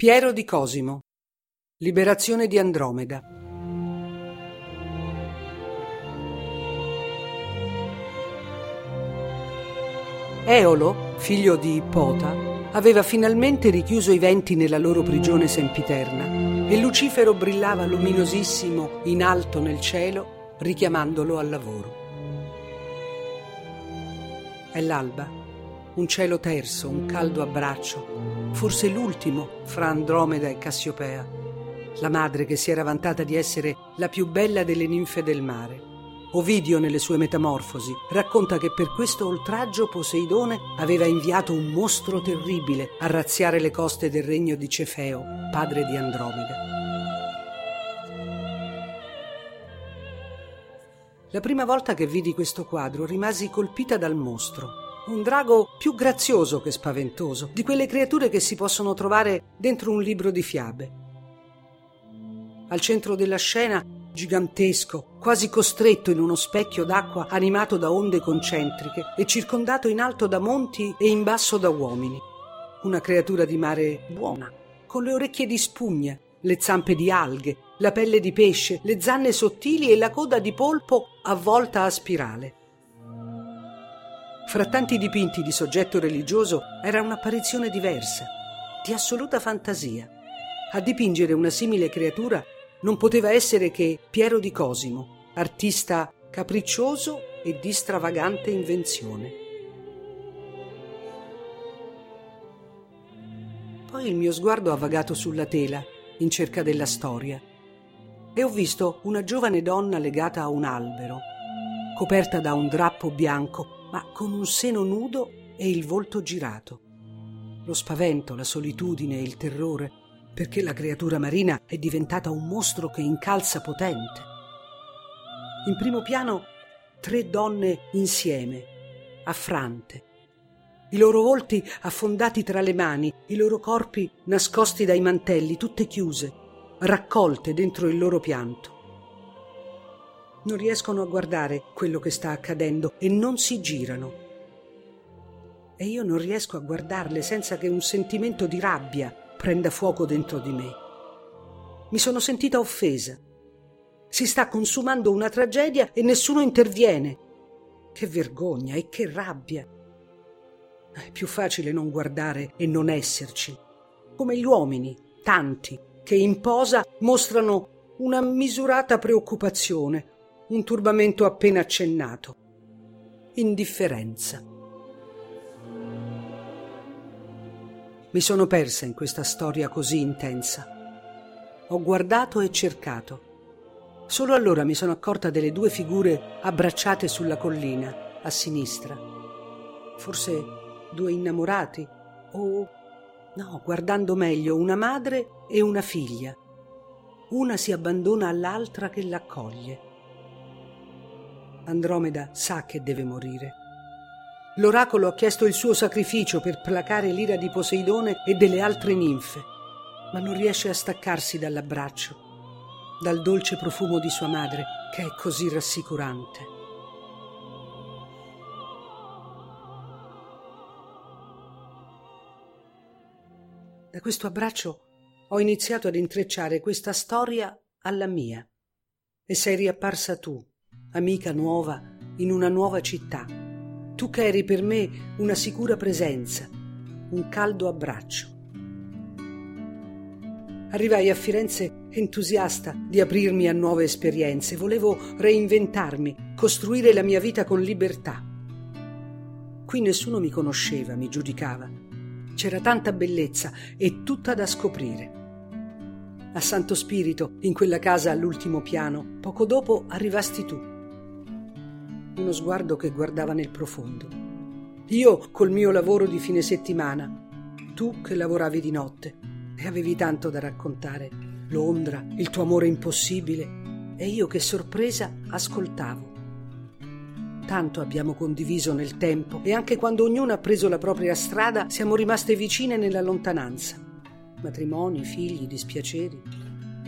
Piero di Cosimo Liberazione di Andromeda Eolo, figlio di Ippota, aveva finalmente richiuso i venti nella loro prigione sempiterna e Lucifero brillava luminosissimo in alto nel cielo, richiamandolo al lavoro. È l'alba un cielo terso, un caldo abbraccio, forse l'ultimo fra Andromeda e Cassiopea, la madre che si era vantata di essere la più bella delle ninfe del mare. Ovidio, nelle sue metamorfosi, racconta che per questo oltraggio Poseidone aveva inviato un mostro terribile a razziare le coste del regno di Cefeo, padre di Andromeda. La prima volta che vidi questo quadro rimasi colpita dal mostro un drago più grazioso che spaventoso, di quelle creature che si possono trovare dentro un libro di fiabe. Al centro della scena, gigantesco, quasi costretto in uno specchio d'acqua animato da onde concentriche e circondato in alto da monti e in basso da uomini. Una creatura di mare buona, con le orecchie di spugna, le zampe di alghe, la pelle di pesce, le zanne sottili e la coda di polpo avvolta a spirale. Fra tanti dipinti di soggetto religioso era un'apparizione diversa, di assoluta fantasia. A dipingere una simile creatura non poteva essere che Piero di Cosimo, artista capriccioso e di stravagante invenzione. Poi il mio sguardo ha vagato sulla tela, in cerca della storia, e ho visto una giovane donna legata a un albero, coperta da un drappo bianco ma con un seno nudo e il volto girato. Lo spavento, la solitudine e il terrore, perché la creatura marina è diventata un mostro che incalza potente. In primo piano tre donne insieme, affrante, i loro volti affondati tra le mani, i loro corpi nascosti dai mantelli, tutte chiuse, raccolte dentro il loro pianto non riescono a guardare quello che sta accadendo e non si girano. E io non riesco a guardarle senza che un sentimento di rabbia prenda fuoco dentro di me. Mi sono sentita offesa. Si sta consumando una tragedia e nessuno interviene. Che vergogna e che rabbia. È più facile non guardare e non esserci, come gli uomini, tanti, che in posa mostrano una misurata preoccupazione, un turbamento appena accennato. Indifferenza. Mi sono persa in questa storia così intensa. Ho guardato e cercato. Solo allora mi sono accorta delle due figure abbracciate sulla collina, a sinistra. Forse due innamorati o... No, guardando meglio, una madre e una figlia. Una si abbandona all'altra che l'accoglie. Andromeda sa che deve morire. L'oracolo ha chiesto il suo sacrificio per placare l'ira di Poseidone e delle altre ninfe, ma non riesce a staccarsi dall'abbraccio, dal dolce profumo di sua madre, che è così rassicurante. Da questo abbraccio ho iniziato ad intrecciare questa storia alla mia e sei riapparsa tu, amica nuova in una nuova città. Tu che eri per me una sicura presenza, un caldo abbraccio. Arrivai a Firenze entusiasta di aprirmi a nuove esperienze, volevo reinventarmi, costruire la mia vita con libertà. Qui nessuno mi conosceva, mi giudicava. C'era tanta bellezza e tutta da scoprire. A Santo Spirito, in quella casa all'ultimo piano, poco dopo arrivasti tu uno sguardo che guardava nel profondo. Io col mio lavoro di fine settimana, tu che lavoravi di notte e avevi tanto da raccontare, Londra, il tuo amore impossibile, e io che sorpresa ascoltavo. Tanto abbiamo condiviso nel tempo e anche quando ognuno ha preso la propria strada siamo rimaste vicine nella lontananza. Matrimoni, figli, dispiaceri.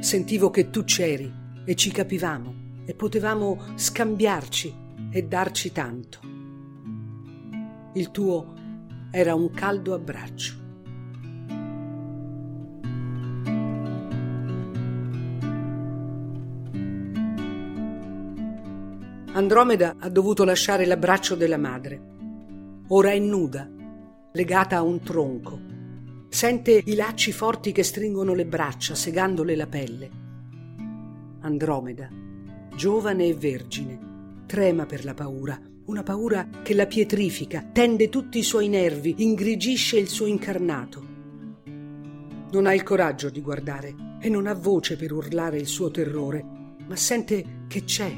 Sentivo che tu c'eri e ci capivamo e potevamo scambiarci e darci tanto. Il tuo era un caldo abbraccio. Andromeda ha dovuto lasciare l'abbraccio della madre. Ora è nuda, legata a un tronco. Sente i lacci forti che stringono le braccia, segandole la pelle. Andromeda, giovane e vergine, trema per la paura, una paura che la pietrifica, tende tutti i suoi nervi, ingrigisce il suo incarnato. Non ha il coraggio di guardare e non ha voce per urlare il suo terrore, ma sente che c'è,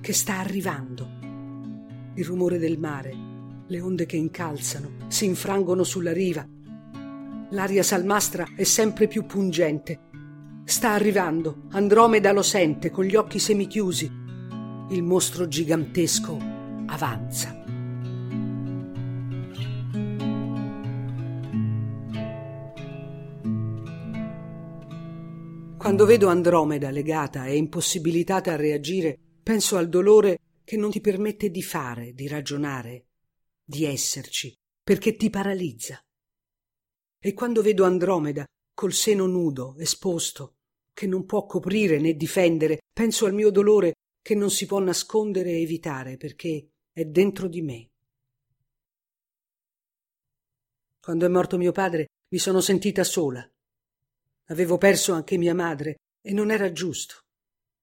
che sta arrivando. Il rumore del mare, le onde che incalzano, si infrangono sulla riva. L'aria salmastra è sempre più pungente. Sta arrivando, Andromeda lo sente con gli occhi semichiusi. Il mostro gigantesco avanza. Quando vedo Andromeda legata e impossibilitata a reagire, penso al dolore che non ti permette di fare, di ragionare, di esserci, perché ti paralizza. E quando vedo Andromeda col seno nudo, esposto, che non può coprire né difendere, penso al mio dolore che non si può nascondere e evitare perché è dentro di me. Quando è morto mio padre mi sono sentita sola, Avevo perso anche mia madre e non era giusto.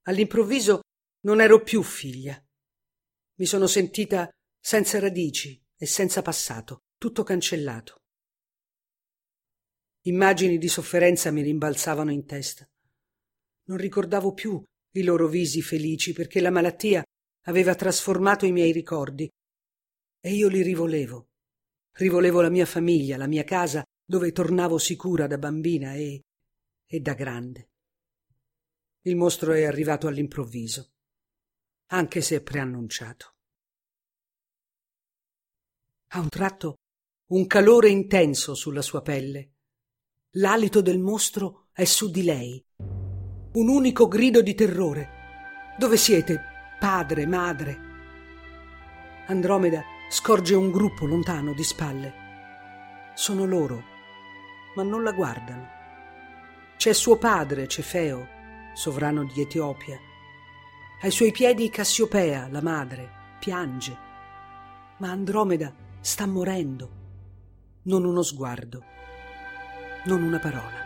All'improvviso non ero più figlia. Mi sono sentita senza radici e senza passato, tutto cancellato. Immagini di sofferenza mi rimbalzavano in testa. Non ricordavo più i loro visi felici perché la malattia aveva trasformato i miei ricordi e io li rivolevo. Rivolevo la mia famiglia, la mia casa, dove tornavo sicura da bambina e e da grande. Il mostro è arrivato all'improvviso, anche se preannunciato. A un tratto un calore intenso sulla sua pelle. L'alito del mostro è su di lei. Un unico grido di terrore. Dove siete, padre, madre? Andromeda scorge un gruppo lontano di spalle. Sono loro, ma non la guardano. C'è suo padre, Cefeo, sovrano di Etiopia. Ai suoi piedi Cassiopea, la madre, piange. Ma Andromeda sta morendo. Non uno sguardo, non una parola.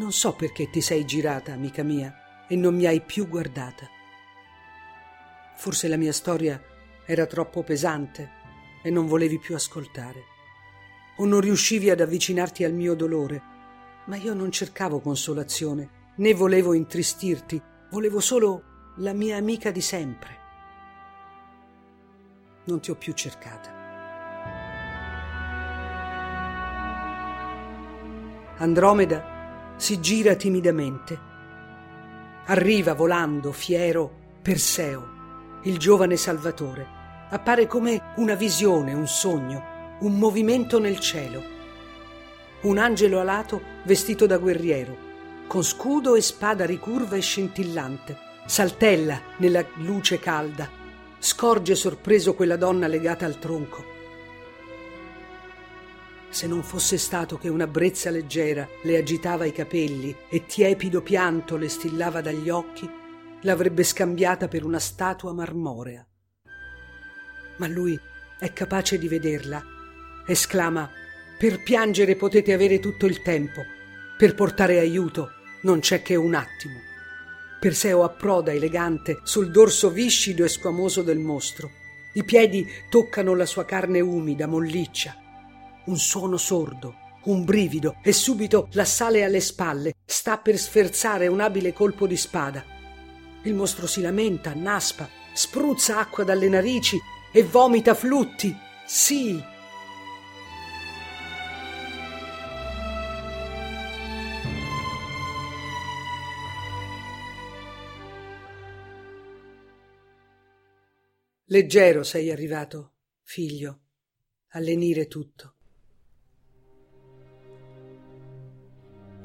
Non so perché ti sei girata, amica mia, e non mi hai più guardata. Forse la mia storia era troppo pesante e non volevi più ascoltare o non riuscivi ad avvicinarti al mio dolore. Ma io non cercavo consolazione, né volevo intristirti, volevo solo la mia amica di sempre. Non ti ho più cercata. Andromeda si gira timidamente. Arriva volando, fiero, Perseo, il giovane Salvatore. Appare come una visione, un sogno un movimento nel cielo. Un angelo alato vestito da guerriero, con scudo e spada ricurva e scintillante, saltella nella luce calda, scorge sorpreso quella donna legata al tronco. Se non fosse stato che una brezza leggera le agitava i capelli e tiepido pianto le stillava dagli occhi, l'avrebbe scambiata per una statua marmorea. Ma lui è capace di vederla esclama Per piangere potete avere tutto il tempo, per portare aiuto non c'è che un attimo. Perseo approda elegante sul dorso viscido e squamoso del mostro. I piedi toccano la sua carne umida, molliccia. Un suono sordo, un brivido e subito l'assale alle spalle, sta per sferzare un abile colpo di spada. Il mostro si lamenta, naspa, spruzza acqua dalle narici e vomita flutti. Sì, Leggero sei arrivato, figlio, a lenire tutto.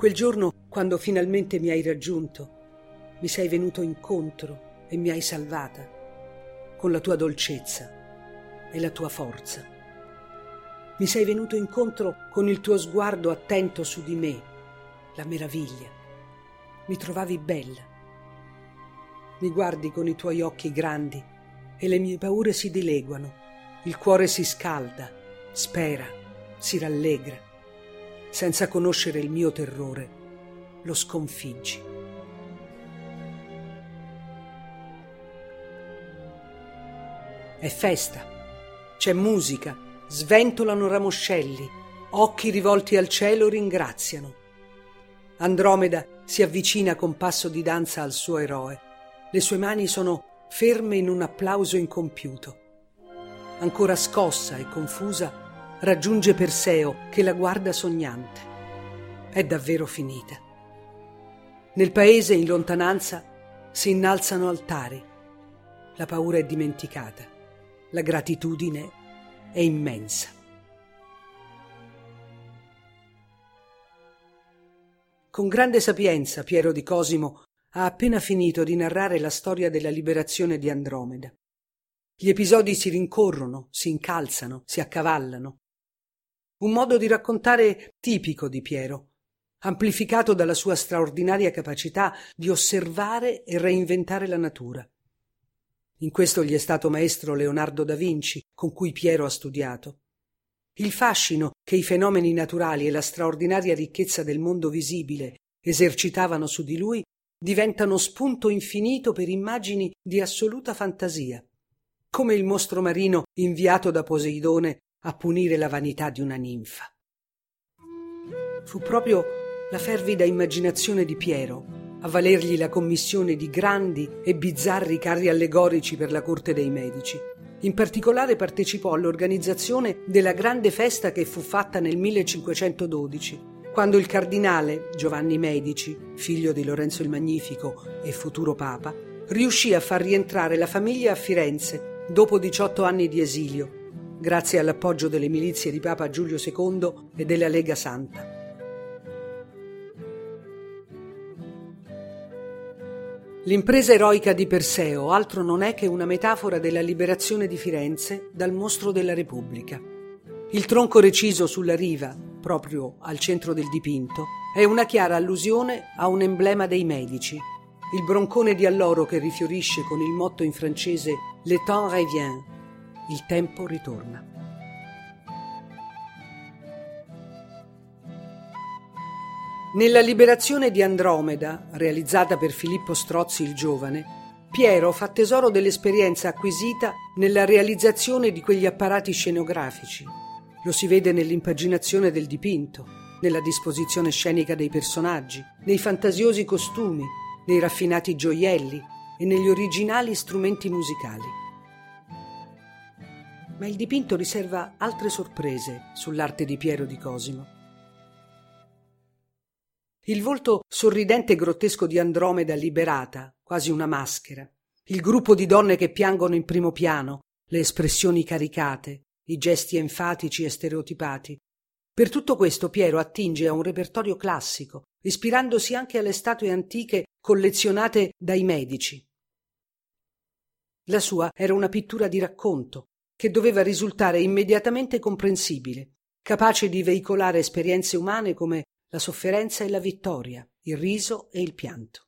Quel giorno, quando finalmente mi hai raggiunto, mi sei venuto incontro e mi hai salvata con la tua dolcezza e la tua forza. Mi sei venuto incontro con il tuo sguardo attento su di me, la meraviglia. Mi trovavi bella. mi guardi con i tuoi occhi grandi e le mie paure si dileguano, il cuore si scalda, spera, si rallegra. Senza conoscere il mio terrore, lo sconfiggi. È festa, c'è musica, sventolano ramoscelli, occhi rivolti al cielo ringraziano. Andromeda si avvicina con passo di danza al suo eroe. Le sue mani sono ferme in un applauso incompiuto. Ancora scossa e confusa, raggiunge Perseo che la guarda sognante. È davvero finita. Nel paese in lontananza si innalzano altari. La paura è dimenticata. La gratitudine è immensa. Con grande sapienza Piero di Cosimo ha appena finito di narrare la storia della liberazione di Andromeda. Gli episodi si rincorrono, si incalzano, si accavallano. Un modo di raccontare tipico di Piero, amplificato dalla sua straordinaria capacità di osservare e reinventare la natura. In questo gli è stato maestro Leonardo da Vinci, con cui Piero ha studiato. Il fascino che i fenomeni naturali e la straordinaria ricchezza del mondo visibile esercitavano su di lui diventano spunto infinito per immagini di assoluta fantasia, come il mostro marino inviato da Poseidone a punire la vanità di una ninfa. Fu proprio la fervida immaginazione di Piero a valergli la commissione di grandi e bizzarri carri allegorici per la corte dei medici in particolare partecipò all'organizzazione della grande festa che fu fatta nel 1512, quando il cardinale Giovanni Medici, figlio di Lorenzo il Magnifico e futuro papa, riuscì a far rientrare la famiglia a Firenze dopo 18 anni di esilio, grazie all'appoggio delle milizie di Papa Giulio II e della Lega Santa. L'impresa eroica di Perseo altro non è che una metafora della liberazione di Firenze dal mostro della Repubblica. Il tronco reciso sulla riva, proprio al centro del dipinto, è una chiara allusione a un emblema dei medici, il broncone di alloro che rifiorisce con il motto in francese Le temps revient, il tempo ritorna. Nella liberazione di Andromeda, realizzata per Filippo Strozzi il Giovane, Piero fa tesoro dell'esperienza acquisita nella realizzazione di quegli apparati scenografici. Lo si vede nell'impaginazione del dipinto, nella disposizione scenica dei personaggi, nei fantasiosi costumi, nei raffinati gioielli e negli originali strumenti musicali. Ma il dipinto riserva altre sorprese sull'arte di Piero di Cosimo. Il volto sorridente e grottesco di Andromeda liberata, quasi una maschera, il gruppo di donne che piangono in primo piano, le espressioni caricate, i gesti enfatici e stereotipati. Per tutto questo Piero attinge a un repertorio classico, ispirandosi anche alle statue antiche collezionate dai medici. La sua era una pittura di racconto, che doveva risultare immediatamente comprensibile, capace di veicolare esperienze umane come la sofferenza e la vittoria, il riso e il pianto.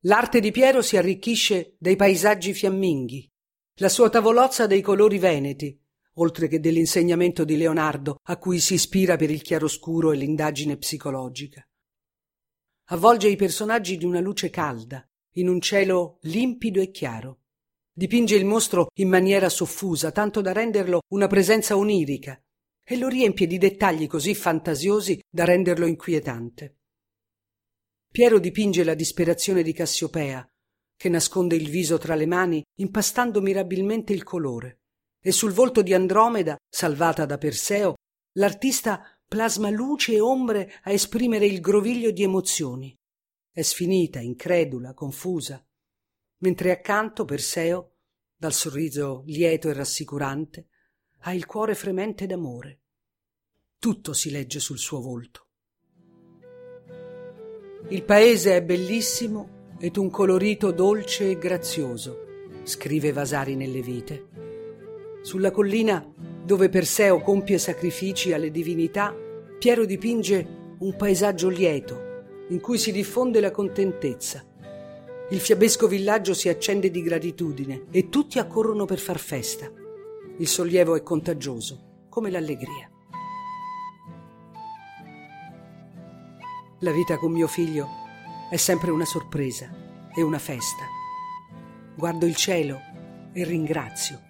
L'arte di Piero si arricchisce dei paesaggi fiamminghi, la sua tavolozza dei colori veneti, oltre che dell'insegnamento di Leonardo a cui si ispira per il chiaroscuro e l'indagine psicologica. Avvolge i personaggi di una luce calda, in un cielo limpido e chiaro. Dipinge il mostro in maniera soffusa, tanto da renderlo una presenza onirica, e lo riempie di dettagli così fantasiosi da renderlo inquietante. Piero dipinge la disperazione di Cassiopea, che nasconde il viso tra le mani, impastando mirabilmente il colore, e sul volto di Andromeda, salvata da Perseo, l'artista plasma luce e ombre a esprimere il groviglio di emozioni. È sfinita, incredula, confusa, mentre accanto Perseo, dal sorriso lieto e rassicurante, ha il cuore fremente d'amore. Tutto si legge sul suo volto. Il paese è bellissimo ed un colorito dolce e grazioso, scrive Vasari nelle vite. Sulla collina dove Perseo compie sacrifici alle divinità, Piero dipinge un paesaggio lieto in cui si diffonde la contentezza. Il fiabesco villaggio si accende di gratitudine e tutti accorrono per far festa. Il sollievo è contagioso, come l'allegria. La vita con mio figlio è sempre una sorpresa e una festa. Guardo il cielo e ringrazio.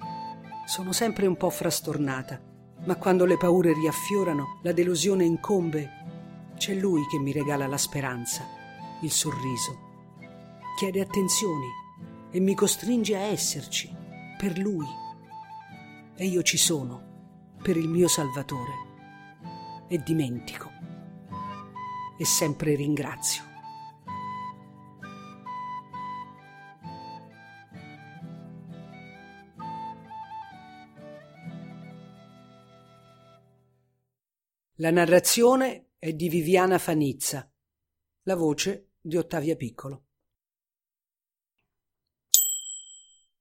Sono sempre un po' frastornata, ma quando le paure riaffiorano, la delusione incombe, c'è lui che mi regala la speranza, il sorriso chiede attenzioni e mi costringe a esserci per lui. E io ci sono per il mio Salvatore e dimentico e sempre ringrazio. La narrazione è di Viviana Fanizza, la voce di Ottavia Piccolo.